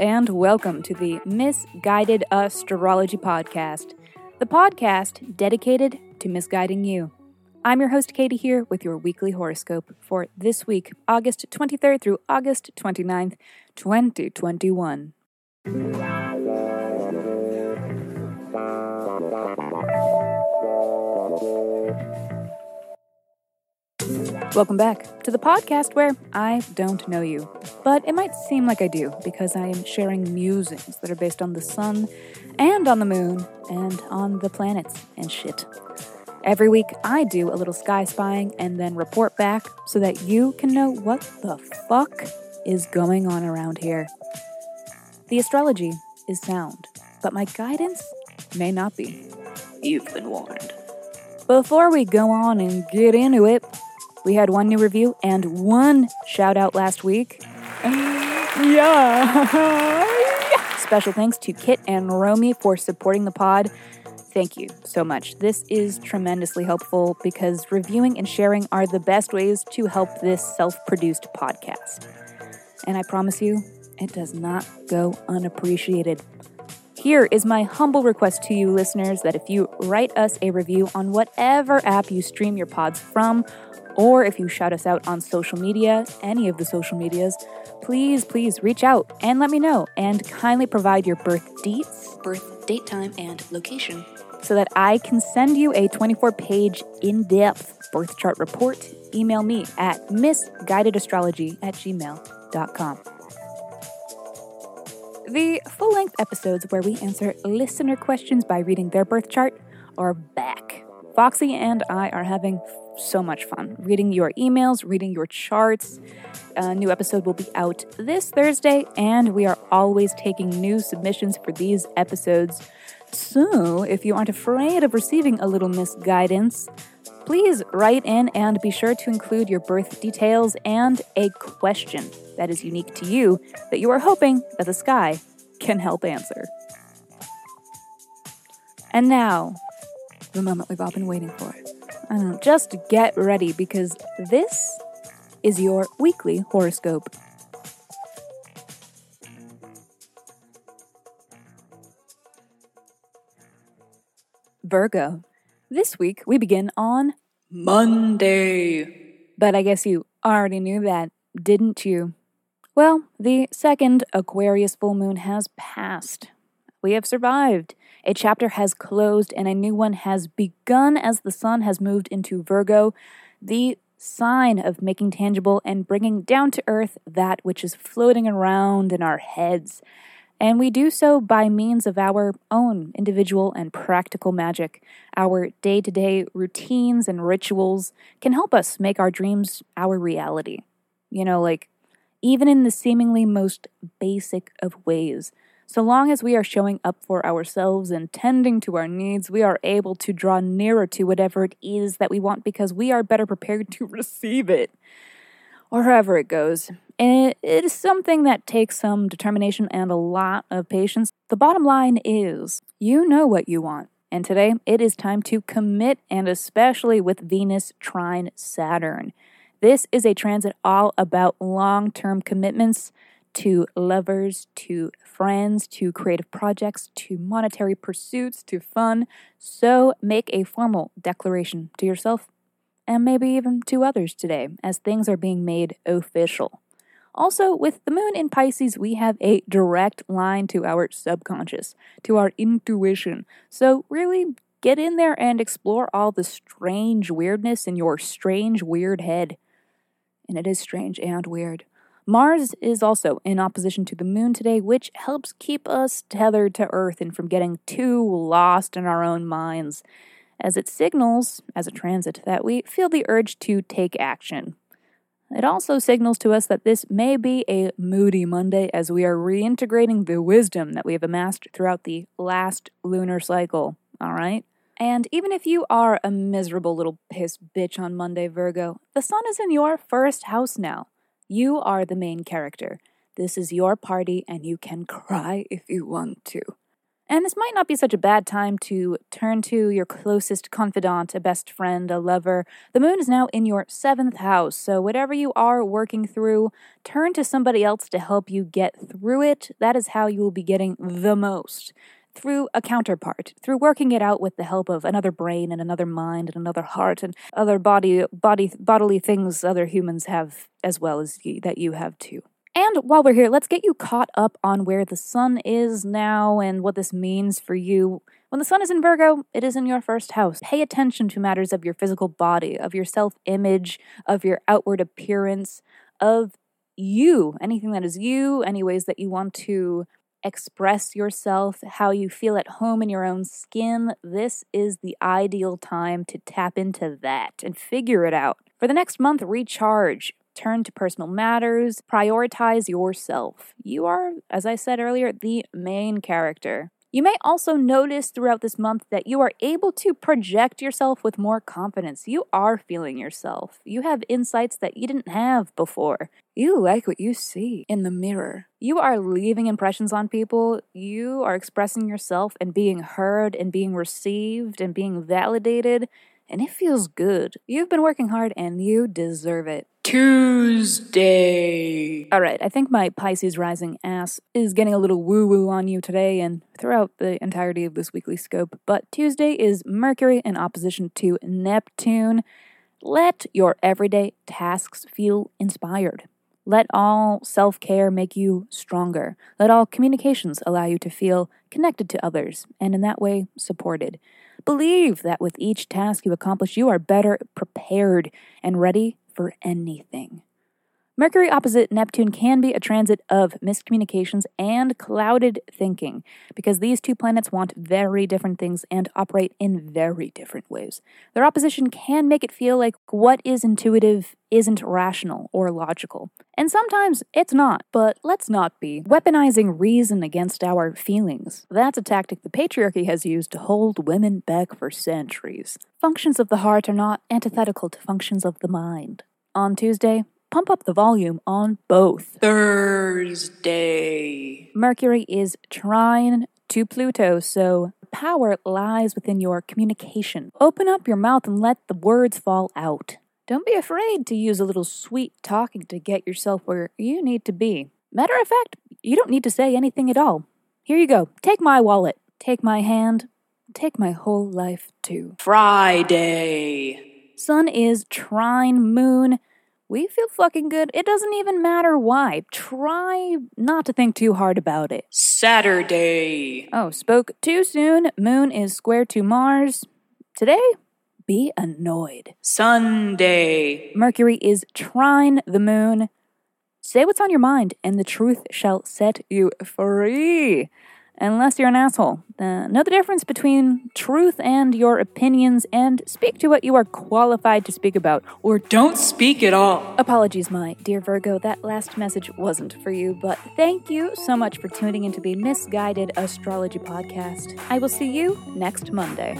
and welcome to the Miss Guided Astrology Podcast, the podcast dedicated to misguiding you. I'm your host, Katie, here with your weekly horoscope for this week, August 23rd through August 29th, 2021. Welcome back to the podcast where I don't know you, but it might seem like I do because I am sharing musings that are based on the sun and on the moon and on the planets and shit. Every week, I do a little sky spying and then report back so that you can know what the fuck is going on around here. The astrology is sound, but my guidance may not be. You've been warned. Before we go on and get into it, we had one new review and one shout out last week. yeah. Special thanks to Kit and Romy for supporting the pod. Thank you so much. This is tremendously helpful because reviewing and sharing are the best ways to help this self produced podcast. And I promise you, it does not go unappreciated. Here is my humble request to you, listeners, that if you write us a review on whatever app you stream your pods from, or if you shout us out on social media, any of the social medias, please, please reach out and let me know and kindly provide your birth dates, birth date time, and location so that I can send you a 24 page in depth birth chart report. Email me at missguidedastrology at gmail.com. The full length episodes where we answer listener questions by reading their birth chart are back. Foxy and I are having so much fun reading your emails, reading your charts. A new episode will be out this Thursday, and we are always taking new submissions for these episodes. So, if you aren't afraid of receiving a little misguidance, please write in and be sure to include your birth details and a question that is unique to you that you are hoping that the sky can help answer. And now, the moment we've all been waiting for. Know, just get ready because this is your weekly horoscope. Virgo. This week we begin on Monday. But I guess you already knew that, didn't you? Well, the second Aquarius full moon has passed. We have survived. A chapter has closed and a new one has begun as the sun has moved into Virgo, the sign of making tangible and bringing down to earth that which is floating around in our heads. And we do so by means of our own individual and practical magic. Our day to day routines and rituals can help us make our dreams our reality. You know, like even in the seemingly most basic of ways. So long as we are showing up for ourselves and tending to our needs, we are able to draw nearer to whatever it is that we want because we are better prepared to receive it. Or however it goes. And it is something that takes some determination and a lot of patience. The bottom line is you know what you want. And today it is time to commit, and especially with Venus trine Saturn. This is a transit all about long term commitments to lovers, to friends, to creative projects, to monetary pursuits, to fun. So make a formal declaration to yourself and maybe even to others today as things are being made official. Also, with the moon in Pisces, we have a direct line to our subconscious, to our intuition. So, really get in there and explore all the strange weirdness in your strange, weird head. And it is strange and weird. Mars is also in opposition to the moon today, which helps keep us tethered to Earth and from getting too lost in our own minds, as it signals, as a transit, that we feel the urge to take action. It also signals to us that this may be a moody Monday as we are reintegrating the wisdom that we have amassed throughout the last lunar cycle, all right? And even if you are a miserable little piss bitch on Monday, Virgo, the sun is in your first house now. You are the main character. This is your party, and you can cry if you want to. And this might not be such a bad time to turn to your closest confidant, a best friend, a lover. The moon is now in your seventh house, so whatever you are working through, turn to somebody else to help you get through it. That is how you will be getting the most through a counterpart, through working it out with the help of another brain and another mind and another heart and other body body bodily things other humans have as well as you, that you have too. And while we're here, let's get you caught up on where the sun is now and what this means for you. When the sun is in Virgo, it is in your first house. Pay attention to matters of your physical body, of your self image, of your outward appearance, of you, anything that is you, any ways that you want to express yourself, how you feel at home in your own skin, this is the ideal time to tap into that and figure it out. For the next month, recharge. Turn to personal matters, prioritize yourself. You are, as I said earlier, the main character. You may also notice throughout this month that you are able to project yourself with more confidence. You are feeling yourself. You have insights that you didn't have before. You like what you see in the mirror. You are leaving impressions on people. You are expressing yourself and being heard and being received and being validated. And it feels good. You've been working hard and you deserve it. Tuesday. All right, I think my Pisces rising ass is getting a little woo woo on you today and throughout the entirety of this weekly scope. But Tuesday is Mercury in opposition to Neptune. Let your everyday tasks feel inspired. Let all self care make you stronger. Let all communications allow you to feel connected to others and in that way supported. Believe that with each task you accomplish, you are better prepared and ready for anything. Mercury opposite Neptune can be a transit of miscommunications and clouded thinking because these two planets want very different things and operate in very different ways. Their opposition can make it feel like what is intuitive isn't rational or logical. And sometimes it's not, but let's not be weaponizing reason against our feelings. That's a tactic the patriarchy has used to hold women back for centuries. Functions of the heart are not antithetical to functions of the mind. On Tuesday, pump up the volume on both. Thursday. Mercury is trine to Pluto, so power lies within your communication. Open up your mouth and let the words fall out. Don't be afraid to use a little sweet talking to get yourself where you need to be. Matter of fact, you don't need to say anything at all. Here you go. Take my wallet. Take my hand. Take my whole life too. Friday. Sun is trine moon we feel fucking good. It doesn't even matter why. Try not to think too hard about it. Saturday. Oh, spoke too soon. Moon is square to Mars. Today, be annoyed. Sunday. Mercury is trine the moon. Say what's on your mind, and the truth shall set you free unless you're an asshole. Uh, know the difference between truth and your opinions and speak to what you are qualified to speak about, or don't speak at all. Apologies, my dear Virgo, that last message wasn't for you, but thank you so much for tuning into the Miss Guided Astrology Podcast. I will see you next Monday.